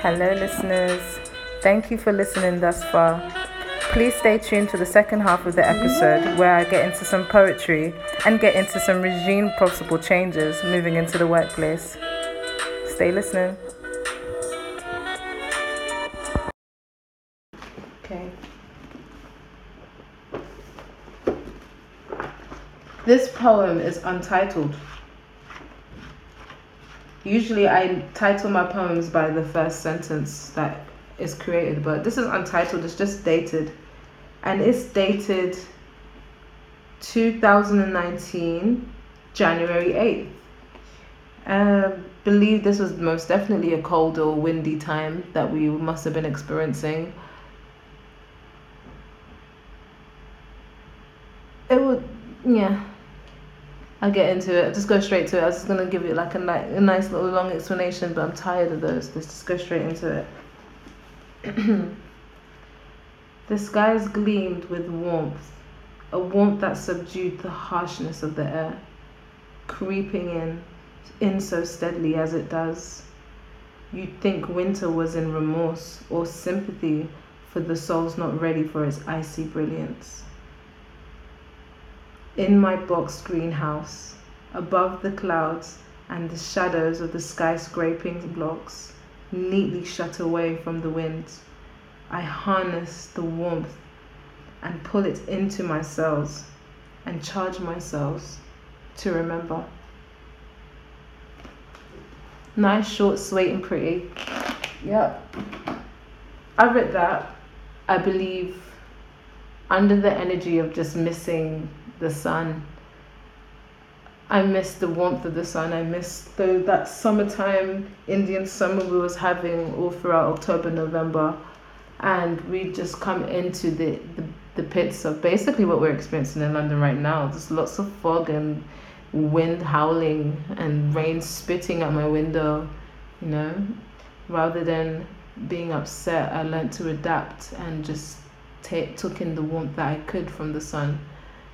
Hello, listeners. Thank you for listening thus far. Please stay tuned to the second half of the episode where I get into some poetry and get into some regime possible changes moving into the workplace. Stay listening. Okay. This poem is untitled. Usually, I title my poems by the first sentence that is created, but this is untitled, it's just dated. And it's dated 2019, January 8th. I um, believe this was most definitely a cold or windy time that we must have been experiencing. It would, yeah. I'll get into it. I'll just go straight to it. I was just gonna give you like a, ni- a nice little long explanation, but I'm tired of those. Let's just go straight into it. the skies gleamed with warmth, a warmth that subdued the harshness of the air, creeping in, in so steadily as it does. You'd think winter was in remorse or sympathy for the souls not ready for its icy brilliance in my box greenhouse, above the clouds and the shadows of the skyscraping blocks, neatly shut away from the wind, I harness the warmth and pull it into my cells and charge my cells to remember. Nice, short, sweet, and pretty. Yep. I read that, I believe, under the energy of just missing the sun. I miss the warmth of the sun. I miss the, that summertime Indian summer we was having all throughout October, November, and we just come into the, the the pits of basically what we're experiencing in London right now. There's lots of fog and wind howling and rain spitting at my window, you know. Rather than being upset, I learned to adapt and just take, took in the warmth that I could from the sun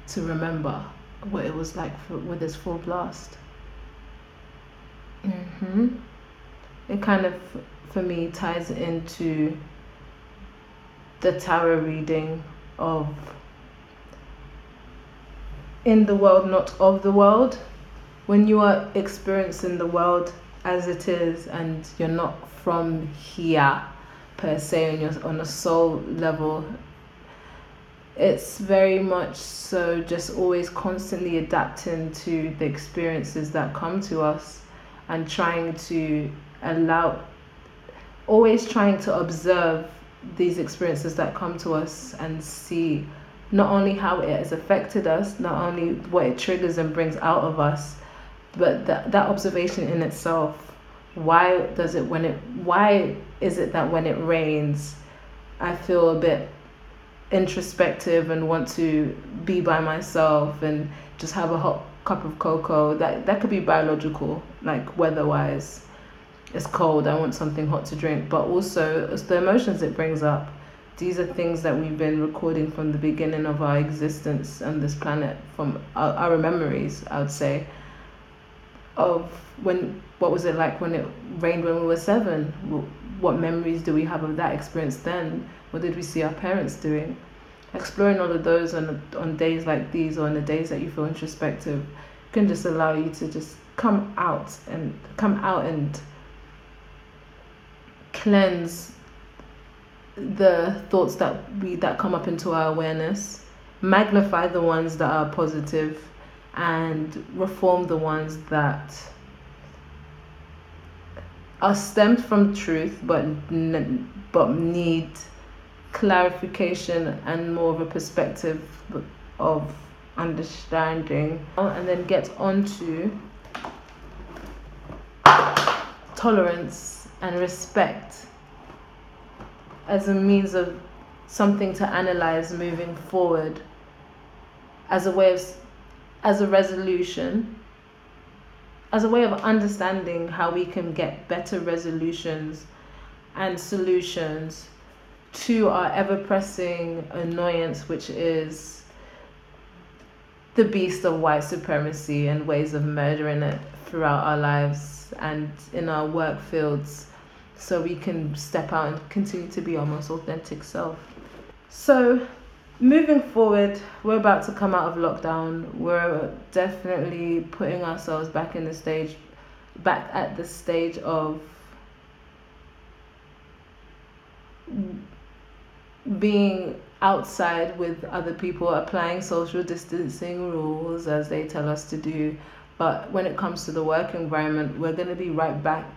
to remember what it was like for, with its full blast. hmm It kind of, for me, ties into the tarot reading of in the world, not of the world. When you are experiencing the world as it is and you're not from here per se on, your, on a soul level it's very much so just always constantly adapting to the experiences that come to us and trying to allow always trying to observe these experiences that come to us and see not only how it has affected us not only what it triggers and brings out of us but that, that observation in itself why does it when it why is it that when it rains i feel a bit introspective and want to be by myself and just have a hot cup of cocoa that that could be biological like weather wise it's cold i want something hot to drink but also it's the emotions it brings up. These are things that we've been recording from the beginning of our existence on this planet from our, our memories i would say of when what was it like when it rained when we were seven what memories do we have of that experience then what did we see our parents doing? Exploring all of those on on days like these or on the days that you feel introspective can just allow you to just come out and come out and cleanse the thoughts that we that come up into our awareness, magnify the ones that are positive, and reform the ones that are stemmed from truth but but need clarification and more of a perspective of understanding. And then get onto tolerance and respect as a means of something to analyze moving forward as a way of as a resolution as a way of understanding how we can get better resolutions and solutions to our ever pressing annoyance, which is the beast of white supremacy and ways of murdering it throughout our lives and in our work fields so we can step out and continue to be our most authentic self. So, moving forward, we're about to come out of lockdown. We're definitely putting ourselves back in the stage, back at the stage of being outside with other people, applying social distancing rules as they tell us to do. But when it comes to the work environment, we're going to be right back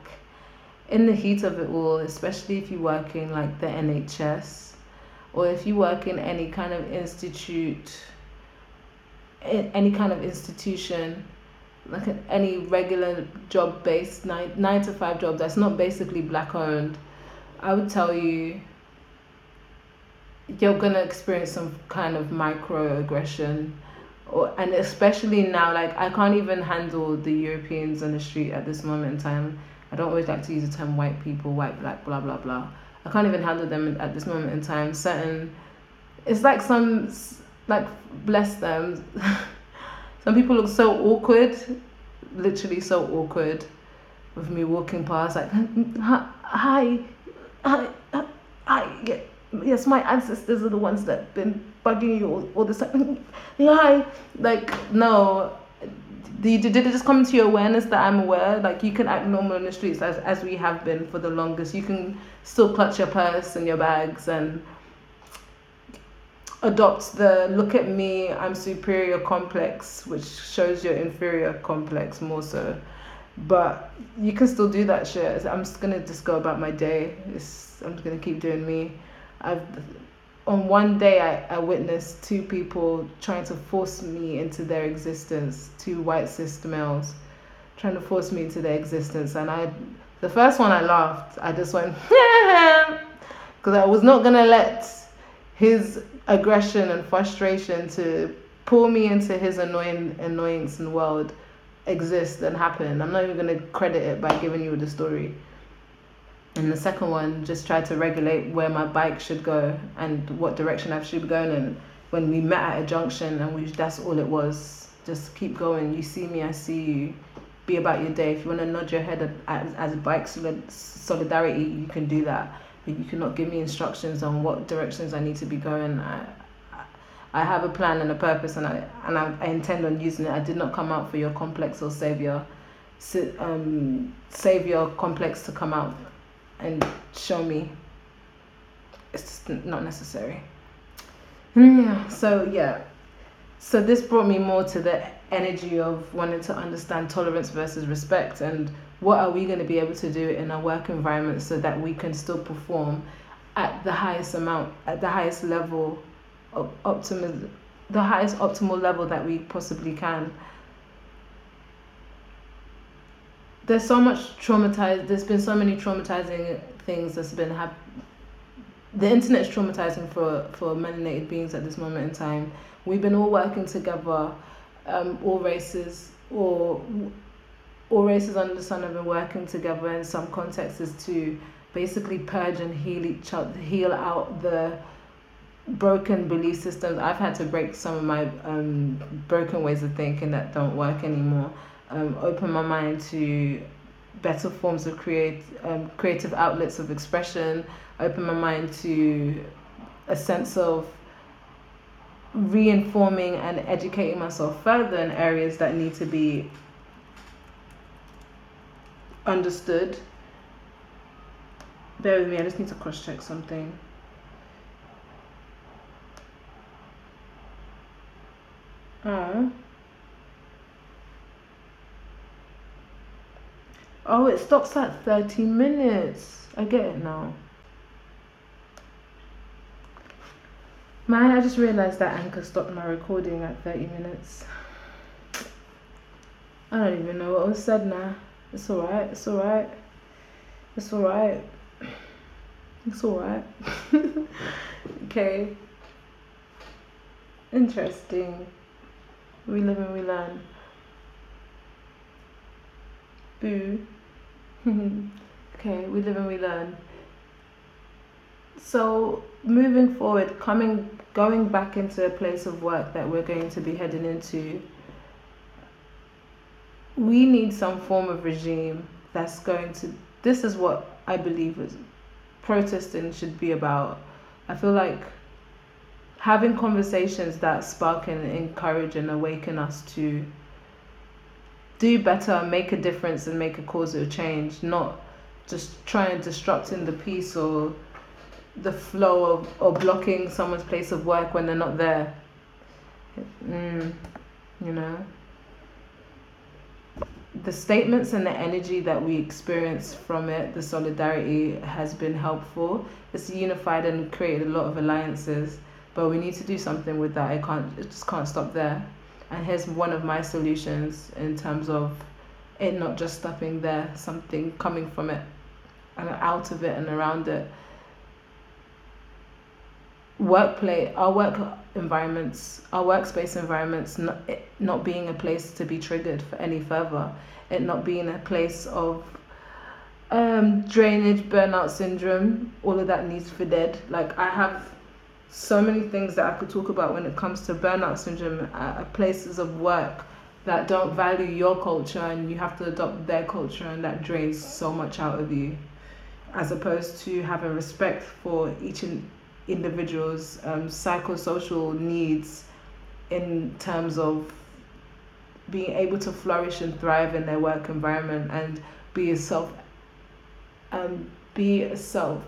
in the heat of it all, especially if you work in like the NHS or if you work in any kind of institute, in any kind of institution, like any regular job based nine, nine to five job that's not basically black owned, I would tell you you're gonna experience some kind of microaggression or and especially now like I can't even handle the Europeans on the street at this moment in time. I don't always like to use the term white people, white black, blah blah blah. I can't even handle them at this moment in time. Certain it's like some like bless them. some people look so awkward, literally so awkward with me walking past like hi hi hi, yes, my ancestors are the ones that been bugging you all, all this time. Hi, like no. Did, did it just come to your awareness that I'm aware? Like you can act normal in the streets as, as we have been for the longest. You can still clutch your purse and your bags and adopt the look at me, I'm superior complex, which shows your inferior complex more so. But you can still do that shit. I'm just gonna just go about my day. It's, I'm just gonna keep doing me. I've on one day I, I witnessed two people trying to force me into their existence, two white sister males trying to force me into their existence and I the first one I laughed. I just went because I was not gonna let his aggression and frustration to pull me into his annoying annoyance the world exist and happen. I'm not even gonna credit it by giving you the story and the second one just tried to regulate where my bike should go and what direction I should be going in. When we met at a junction and we that's all it was. Just keep going. You see me, I see you. Be about your day. If you want to nod your head as, as bike solidarity, you can do that. But you cannot give me instructions on what directions I need to be going. I, I have a plan and a purpose, and I and I, I intend on using it. I did not come out for your complex or savior, um, savior complex to come out and show me it's not necessary. Mm, yeah, so yeah. So this brought me more to the energy of wanting to understand tolerance versus respect and what are we going to be able to do in our work environment so that we can still perform at the highest amount at the highest level of optimism the highest optimal level that we possibly can there's so much traumatized there's been so many traumatizing things that's been happening the internet is traumatizing for for melanated beings at this moment in time. We've been all working together um, all races or all races under the sun have been working together in some contexts to basically purge and heal each other heal out the broken belief systems. I've had to break some of my um, broken ways of thinking that don't work anymore um, open my mind to better forms of create um, creative outlets of expression open my mind to a sense of reinforming and educating myself further in areas that need to be understood. Bear with me i just need to cross check something. Oh Oh, it stops at 30 minutes. I get it now. Man, I just realized that Anchor stopped my recording at 30 minutes. I don't even know what was said now. It's alright, it's alright. It's alright. It's alright. okay. Interesting. We live and we learn. Boo. okay, we live and we learn. So moving forward, coming going back into a place of work that we're going to be heading into, we need some form of regime that's going to this is what I believe is protesting should be about. I feel like having conversations that spark and encourage and awaken us to do better, make a difference, and make a cause of change, not just trying disrupting the peace or the flow of or blocking someone's place of work when they're not there. Mm, you know the statements and the energy that we experience from it, the solidarity has been helpful. It's unified and created a lot of alliances, but we need to do something with that. I can't, it just can't stop there. And here's one of my solutions in terms of it not just stopping there, something coming from it and out of it and around it. Workplace our work environments our workspace environments not, not being a place to be triggered for any further. It not being a place of um, drainage burnout syndrome all of that needs be dead. Like i have so many things that i could talk about when it comes to burnout syndrome at places of work that don't value your culture and you have to adopt their culture and that drains so much out of you as opposed to having respect for each individuals' um, psychosocial needs in terms of being able to flourish and thrive in their work environment and be a self um, be a self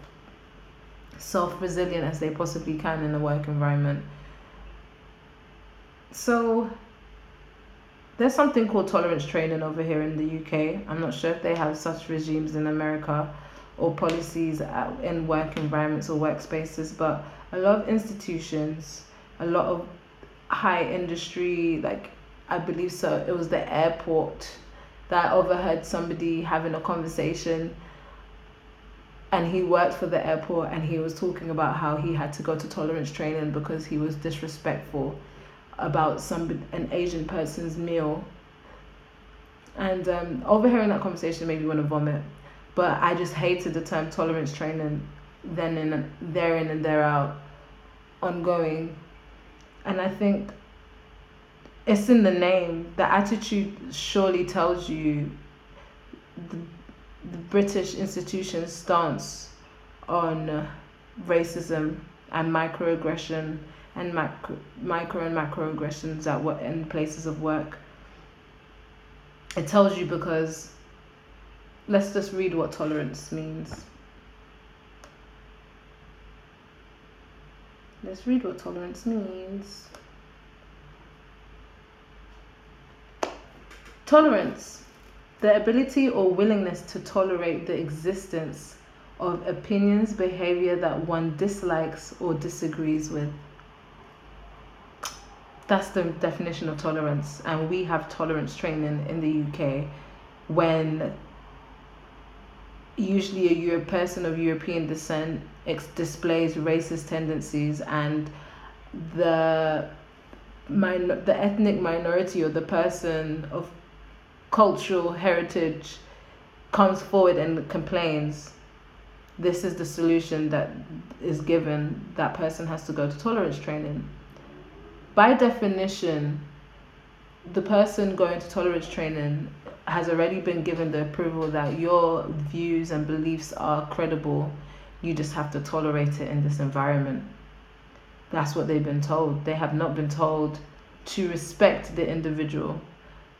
self resilient as they possibly can in the work environment. So there's something called tolerance training over here in the UK. I'm not sure if they have such regimes in America or policies in work environments or workspaces, but a lot of institutions, a lot of high industry, like I believe so, it was the airport that I overheard somebody having a conversation and he worked for the airport and he was talking about how he had to go to tolerance training because he was disrespectful about some an Asian person's meal. And um, overhearing that conversation made me want to vomit. But I just hated the term tolerance training then and there in and there out ongoing. And I think it's in the name. The attitude surely tells you the, the British institution's stance on uh, racism and microaggression and macro, micro and macroaggressions at what in places of work it tells you because let's just read what tolerance means. Let's read what tolerance means. Tolerance, the ability or willingness to tolerate the existence of opinions, behavior that one dislikes or disagrees with. That's the definition of tolerance, and we have tolerance training in the UK when usually a Euro- person of European descent ex- displays racist tendencies and the the ethnic minority or the person of cultural heritage comes forward and complains this is the solution that is given that person has to go to tolerance training by definition the person going to tolerance training has already been given the approval that your views and beliefs are credible. You just have to tolerate it in this environment. That's what they've been told. They have not been told to respect the individual,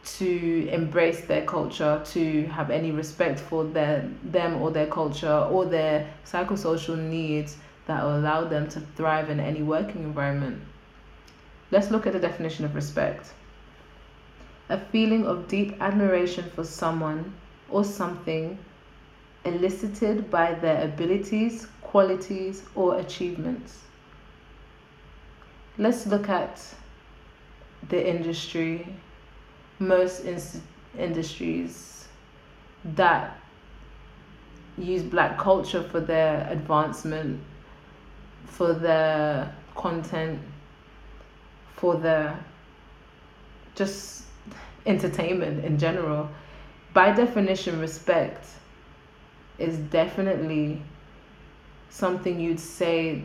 to embrace their culture, to have any respect for their them or their culture or their psychosocial needs that will allow them to thrive in any working environment. Let's look at the definition of respect a feeling of deep admiration for someone or something elicited by their abilities, qualities, or achievements. Let's look at the industry, most in- industries that use black culture for their advancement, for their content, for their just entertainment in general, by definition, respect is definitely something you'd say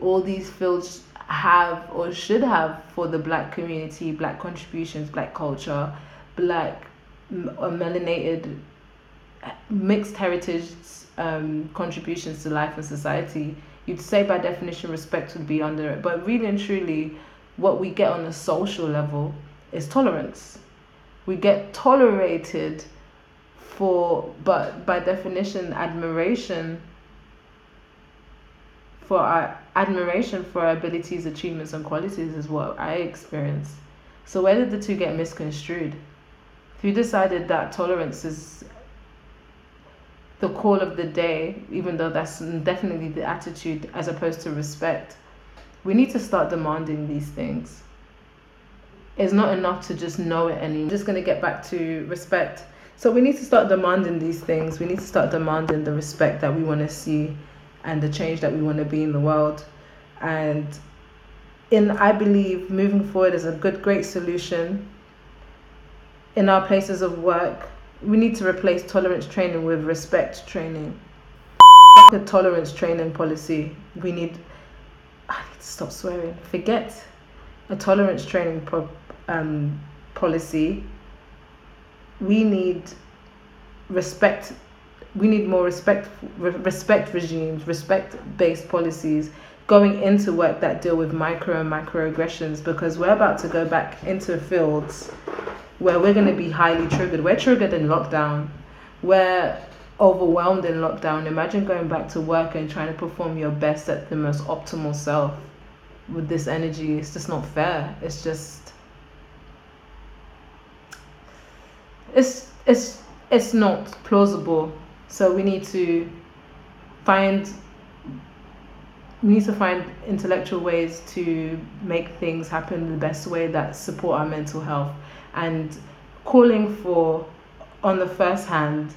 all these fields have or should have for the black community, black contributions, black culture, black or melanated mixed heritage um, contributions to life and society, you'd say by definition respect would be under it. But really and truly, what we get on a social level is tolerance. We get tolerated for, but by definition, admiration for our admiration for our abilities, achievements, and qualities is what I experience. So where did the two get misconstrued? Who decided that tolerance is the call of the day, even though that's definitely the attitude as opposed to respect? We need to start demanding these things. It's not enough to just know it. I'm just going to get back to respect. So we need to start demanding these things. We need to start demanding the respect that we want to see and the change that we want to be in the world. And in I believe moving forward is a good great solution. In our places of work, we need to replace tolerance training with respect training. A tolerance training policy. We need I need to stop swearing. Forget a tolerance training pro, um, policy. We need respect we need more respect respect regimes, respect based policies going into work that deal with micro and microaggressions because we're about to go back into fields where we're going to be highly triggered. We're triggered in lockdown. We're overwhelmed in lockdown. Imagine going back to work and trying to perform your best at the most optimal self with this energy. It's just not fair. It's just it's it's it's not plausible so we need to find we need to find intellectual ways to make things happen the best way that support our mental health. And calling for on the first hand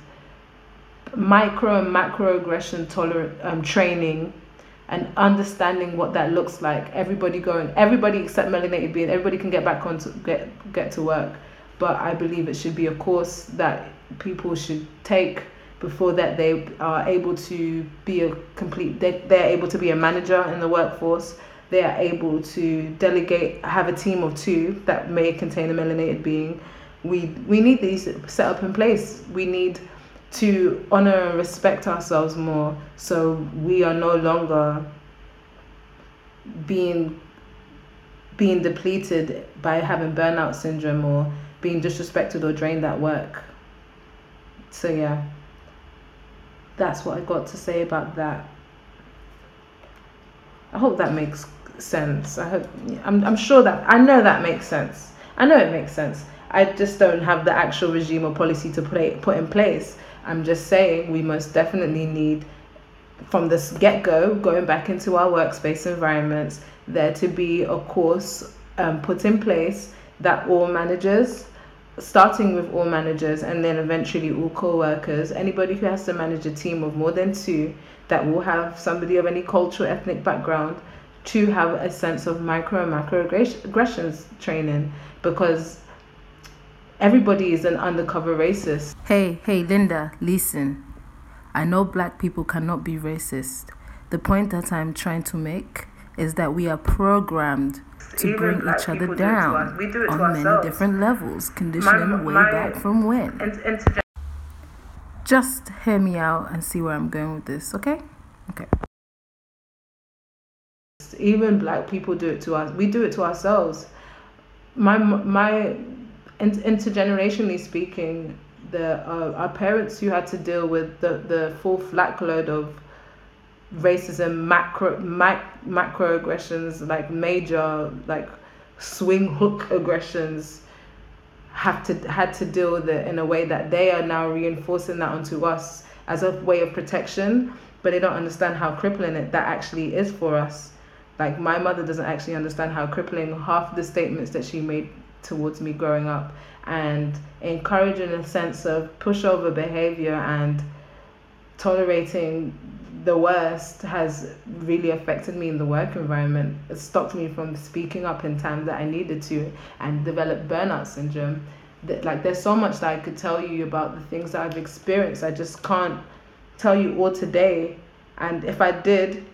micro and macro aggression um, training and understanding what that looks like. Everybody going everybody except melanated being everybody can get back on to get get to work. But i believe it should be a course that people should take before that they are able to be a complete they, they're able to be a manager in the workforce. They are able to delegate have a team of two that may contain a melanated being. We we need these set up in place. We need to honor and respect ourselves more. So we are no longer being being depleted by having burnout syndrome or being disrespected or drained at work. So yeah that's what I got to say about that. I hope that makes sense. I hope I'm I'm sure that I know that makes sense. I know it makes sense. I just don't have the actual regime or policy to put put in place. I'm just saying we most definitely need from this get go, going back into our workspace environments, there to be a course um, put in place that all managers starting with all managers and then eventually all co-workers anybody who has to manage a team of more than two that will have somebody of any cultural ethnic background to have a sense of micro and macro aggressions training because everybody is an undercover racist. Hey hey linda listen. I know black people cannot be racist. The point that i'm trying to make is that we are programmed to Even bring each other down on many different levels, conditioning my, way my, back from when. And, and to just hear me out and see where I'm going with this, okay? Okay. Even black people do it to us. We do it to ourselves. My my intergenerationally speaking, the uh, our parents who had to deal with the the full flat load of racism, macro mac, macro aggressions, like major like swing hook aggressions have to had to deal with it in a way that they are now reinforcing that onto us as a way of protection, but they don't understand how crippling it that actually is for us. Like my mother doesn't actually understand how crippling half the statements that she made towards me growing up and encouraging a sense of pushover behavior and tolerating the worst has really affected me in the work environment. It stopped me from speaking up in times that I needed to and developed burnout syndrome. That like there's so much that I could tell you about the things that I've experienced. I just can't tell you all today. And if I did,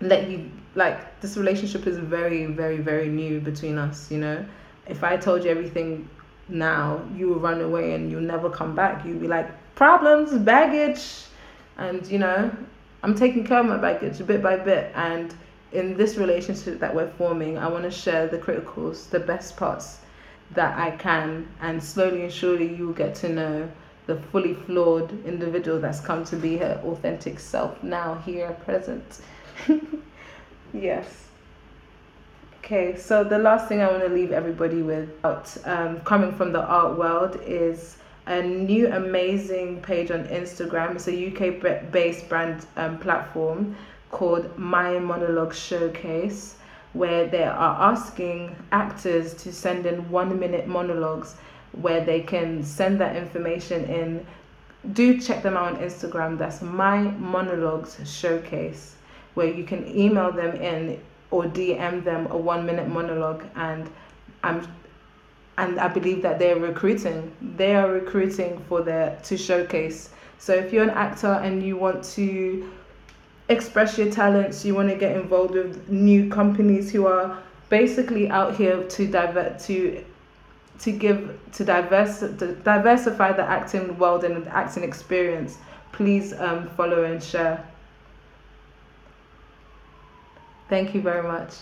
let you like this relationship is very, very, very new between us, you know. If I told you everything now, you will run away and you'll never come back. You'll be like, problems, baggage, and you know, I'm taking care of my baggage bit by bit. And in this relationship that we're forming, I want to share the criticals, the best parts that I can, and slowly and surely you will get to know the fully flawed individual that's come to be her authentic self now, here, present. yes. Okay, so the last thing I want to leave everybody with, um, coming from the art world, is a new amazing page on Instagram. It's a UK based brand um, platform called My Monologue Showcase, where they are asking actors to send in one minute monologues where they can send that information in. Do check them out on Instagram. That's My Monologues Showcase, where you can email them in or DM them a one minute monologue and I'm and I believe that they're recruiting. They are recruiting for their to showcase. So if you're an actor and you want to express your talents, you want to get involved with new companies who are basically out here to divert to to give to diverse to diversify the acting world and the acting experience, please um, follow and share. Thank you very much.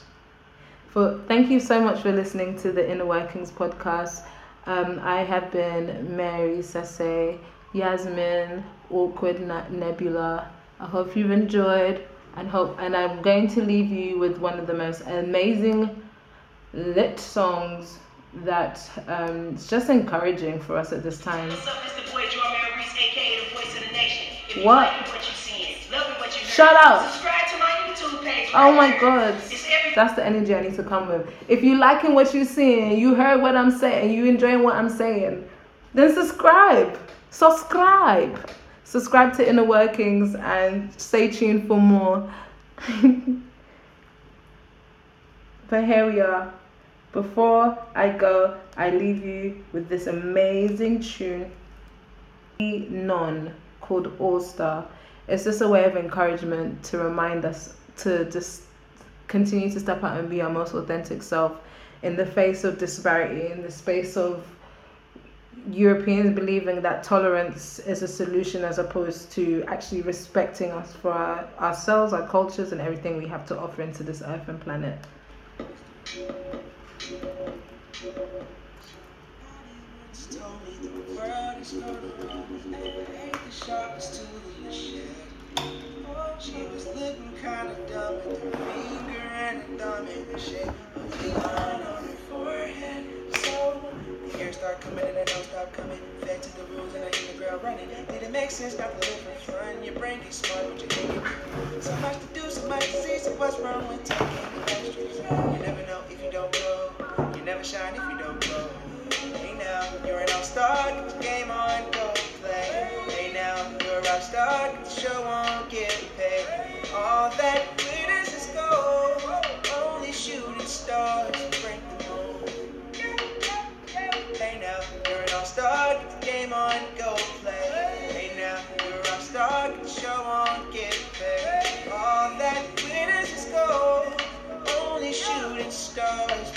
For thank you so much for listening to the Inner Workings podcast. Um, I have been Mary Sase, Yasmin, Awkward Nebula. I hope you've enjoyed and hope and I'm going to leave you with one of the most amazing lit songs that um, it's just encouraging for us at this time. What? Shut up. Oh my god. That's the energy I need to come with. If you're liking what you're seeing, you heard what I'm saying, you enjoying what I'm saying, then subscribe. Subscribe. Subscribe to Inner Workings and stay tuned for more. but here we are. Before I go, I leave you with this amazing tune, Non, called All Star. It's just a way of encouragement to remind us to just continue to step out and be our most authentic self in the face of disparity, in the space of Europeans believing that tolerance is a solution as opposed to actually respecting us for our, ourselves, our cultures, and everything we have to offer into this earth and planet. She was looking kinda dumb with her finger and a thumb in the shape of the line on her forehead. So the hair start coming and it don't stop coming. Fed to the rules and I hit the ground running. Did it make sense not to live for fun? Your brain gets smart, but you think it So much to do, so much to see, so what's wrong with taking extras? You never know if you don't grow. You never shine if you don't grow. Hey now, you're an all-star, the game on, go play. Hey now, you're a rock star, get the show on, get all that glitters is gold. Only shooting stars break the mold. Hey now, you're an all-star. Get the game on, go play. Hey now, you're a rock star. Get the show on, get paid. All that glitters is gold. Only shooting stars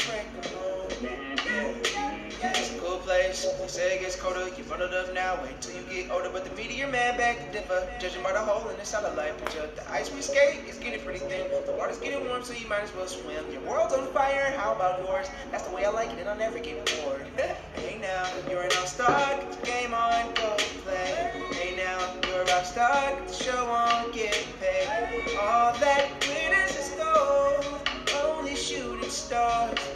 say it gets colder, you bundled up now. Wait till you get older, but the meteor man back to differ. Judging by the hole in the satellite picture. The ice we skate is getting pretty thin. The water's getting warm, so you might as well swim. Your world's on fire, how about yours? That's the way I like it, and I'll never get bored. hey now, you're an all-star, get the game on, go play. Hey now, you're a rock star, the show on, get paid. All that glitters is gold, only shooting stars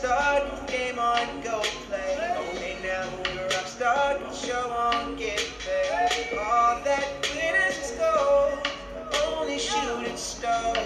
you're game on, go play. Hey now, you're a rock star, show on, get paid. All that glitters is gold, only shooting stars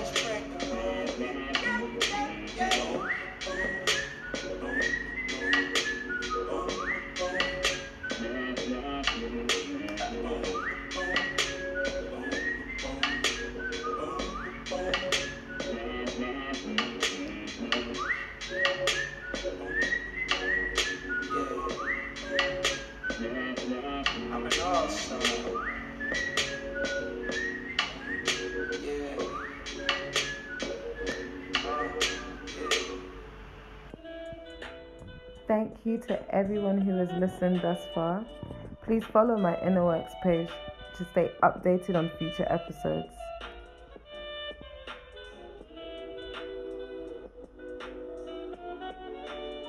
everyone who has listened thus far. Please follow my Inner Works page to stay updated on future episodes.